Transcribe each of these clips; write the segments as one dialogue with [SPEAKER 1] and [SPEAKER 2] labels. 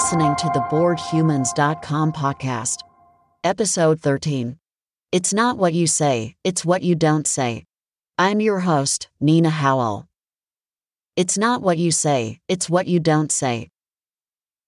[SPEAKER 1] listening to the BoredHumans.com podcast, episode 13. It's not what you say, it's what you don't say. I'm your host, Nina Howell. It's not what you say, it's what you don't say.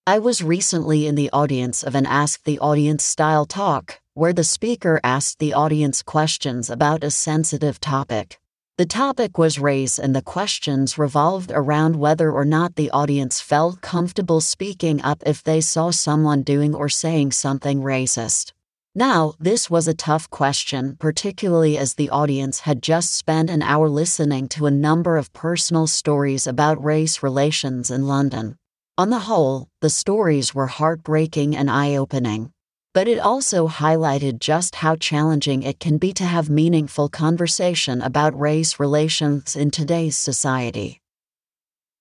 [SPEAKER 1] I was recently in the audience of an Ask the Audience style talk, where the speaker asked the audience questions about a sensitive topic. The topic was race, and the questions revolved around whether or not the audience felt comfortable speaking up if they saw someone doing or saying something racist. Now, this was a tough question, particularly as the audience had just spent an hour listening to a number of personal stories about race relations in London. On the whole, the stories were heartbreaking and eye opening. But it also highlighted just how challenging it can be to have meaningful conversation about race relations in today's society.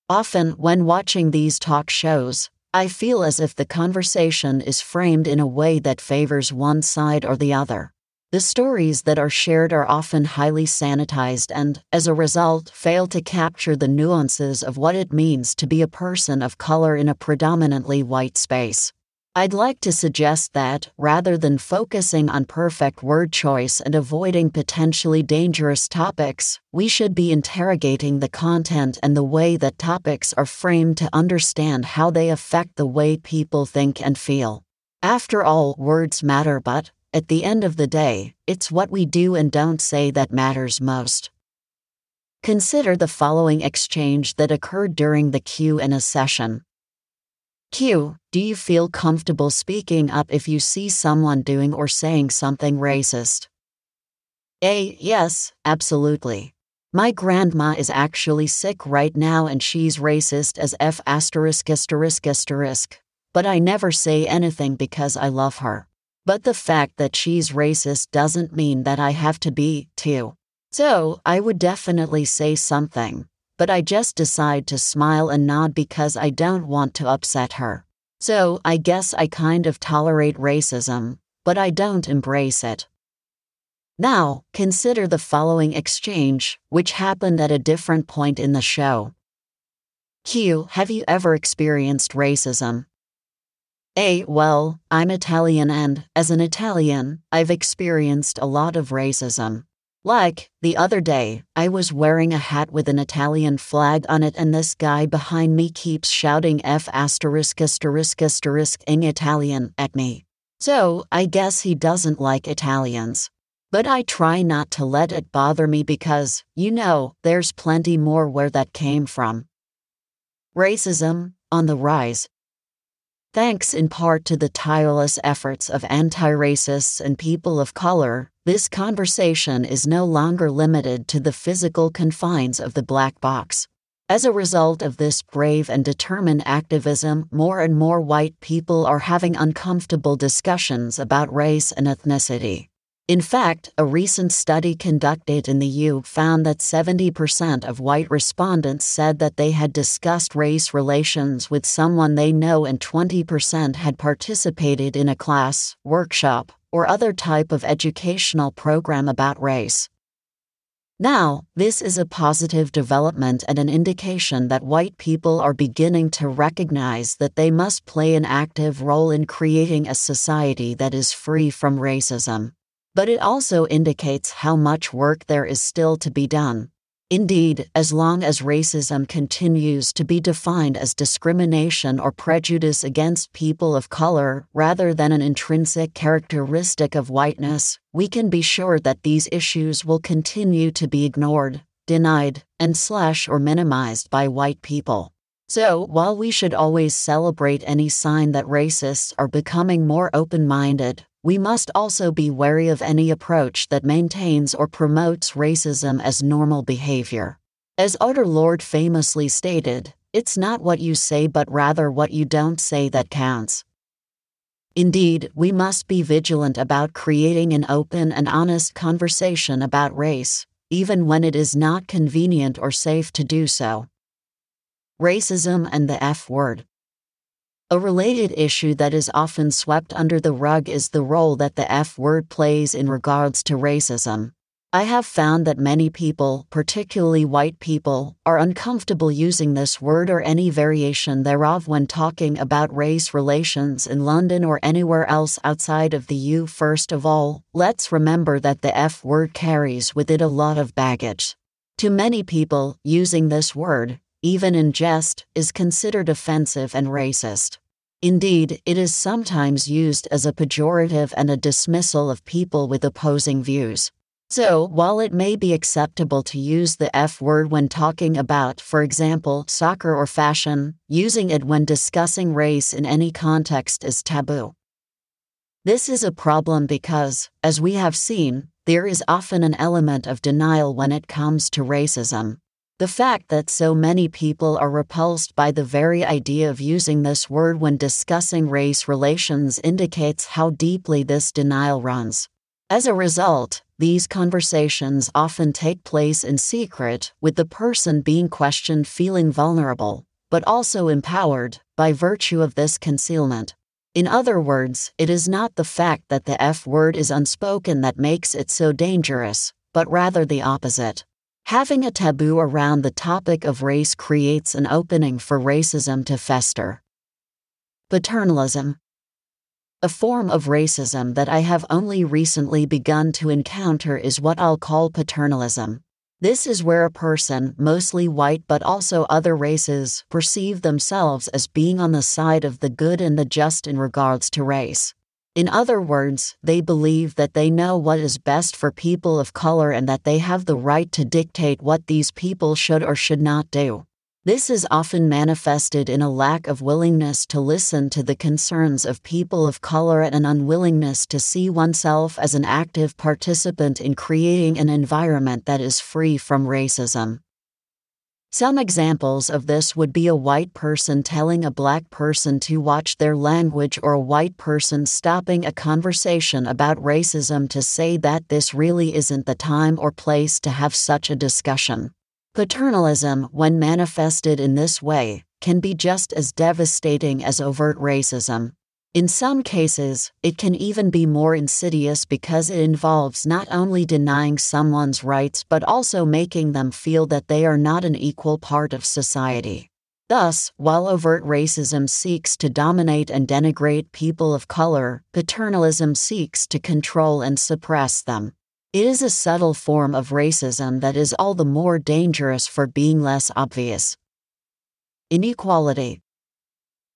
[SPEAKER 1] Often, when watching these talk shows, I feel as if the conversation is framed in a way that favors one side or the other. The stories that are shared are often highly sanitized and, as a result, fail to capture the nuances of what it means to be a person of color in a predominantly white space. I'd like to suggest that, rather than focusing on perfect word choice and avoiding potentially dangerous topics, we should be interrogating the content and the way that topics are framed to understand how they affect the way people think and feel. After all, words matter, but, at the end of the day, it's what we do and don't say that matters most. Consider the following exchange that occurred during the Q&A session. Q. Do you feel comfortable speaking up if you see someone doing or saying something racist? A. Yes, absolutely. My grandma is actually sick right now and she's racist as F asterisk asterisk asterisk. But I never say anything because I love her. But the fact that she's racist doesn't mean that I have to be, too. So, I would definitely say something but I just decide to smile and nod because I don't want to upset her. So I guess I kind of tolerate racism, but I don't embrace it. Now, consider the following exchange, which happened at a different point in the show. Q. Have you ever experienced racism? A. Well, I'm Italian and, as an Italian, I've experienced a lot of racism. Like, the other day, I was wearing a hat with an Italian flag on it, and this guy behind me keeps shouting F asterisk asterisk asterisk in Italian at me. So, I guess he doesn't like Italians. But I try not to let it bother me because, you know, there's plenty more where that came from. Racism, on the rise. Thanks in part to the tireless efforts of anti racists and people of color, this conversation is no longer limited to the physical confines of the black box. As a result of this brave and determined activism, more and more white people are having uncomfortable discussions about race and ethnicity. In fact, a recent study conducted in the U found that 70% of white respondents said that they had discussed race relations with someone they know and 20% had participated in a class, workshop, or other type of educational program about race. Now, this is a positive development and an indication that white people are beginning to recognize that they must play an active role in creating a society that is free from racism. But it also indicates how much work there is still to be done. Indeed, as long as racism continues to be defined as discrimination or prejudice against people of color rather than an intrinsic characteristic of whiteness, we can be sure that these issues will continue to be ignored, denied, and slash or minimized by white people. So, while we should always celebrate any sign that racists are becoming more open minded, we must also be wary of any approach that maintains or promotes racism as normal behavior. As Audre Lorde famously stated, it's not what you say but rather what you don't say that counts. Indeed, we must be vigilant about creating an open and honest conversation about race, even when it is not convenient or safe to do so. Racism and the F word. A related issue that is often swept under the rug is the role that the F word plays in regards to racism. I have found that many people, particularly white people, are uncomfortable using this word or any variation thereof when talking about race relations in London or anywhere else outside of the U. First of all, let's remember that the F word carries with it a lot of baggage. To many people, using this word, even in jest, is considered offensive and racist. Indeed, it is sometimes used as a pejorative and a dismissal of people with opposing views. So, while it may be acceptable to use the F word when talking about, for example, soccer or fashion, using it when discussing race in any context is taboo. This is a problem because, as we have seen, there is often an element of denial when it comes to racism. The fact that so many people are repulsed by the very idea of using this word when discussing race relations indicates how deeply this denial runs. As a result, these conversations often take place in secret, with the person being questioned feeling vulnerable, but also empowered, by virtue of this concealment. In other words, it is not the fact that the F word is unspoken that makes it so dangerous, but rather the opposite. Having a taboo around the topic of race creates an opening for racism to fester. Paternalism a form of racism that I have only recently begun to encounter is what I'll call paternalism. This is where a person, mostly white but also other races, perceive themselves as being on the side of the good and the just in regards to race. In other words, they believe that they know what is best for people of color and that they have the right to dictate what these people should or should not do. This is often manifested in a lack of willingness to listen to the concerns of people of color and an unwillingness to see oneself as an active participant in creating an environment that is free from racism. Some examples of this would be a white person telling a black person to watch their language or a white person stopping a conversation about racism to say that this really isn't the time or place to have such a discussion. Paternalism, when manifested in this way, can be just as devastating as overt racism. In some cases, it can even be more insidious because it involves not only denying someone's rights but also making them feel that they are not an equal part of society. Thus, while overt racism seeks to dominate and denigrate people of color, paternalism seeks to control and suppress them. It is a subtle form of racism that is all the more dangerous for being less obvious. Inequality.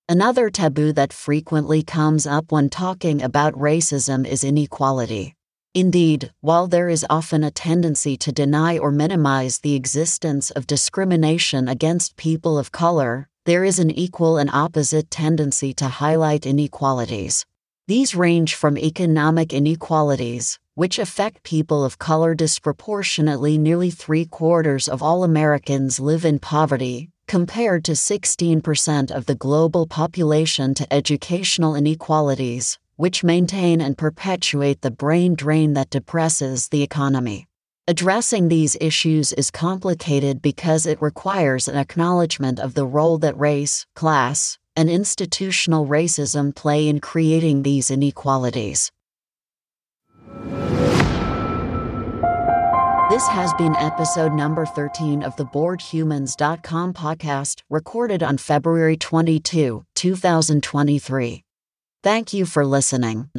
[SPEAKER 1] Another taboo that frequently comes up when talking about racism is inequality. Indeed, while there is often a tendency to deny or minimize the existence of discrimination against people of color, there is an equal and opposite tendency to highlight inequalities. These range from economic inequalities, which affect people of color disproportionately. Nearly three quarters of all Americans live in poverty, compared to 16% of the global population, to educational inequalities, which maintain and perpetuate the brain drain that depresses the economy. Addressing these issues is complicated because it requires an acknowledgement of the role that race, class, and institutional racism play in creating these inequalities. This has been episode number 13 of the BoredHumans.com podcast, recorded on February 22, 2023. Thank you for listening.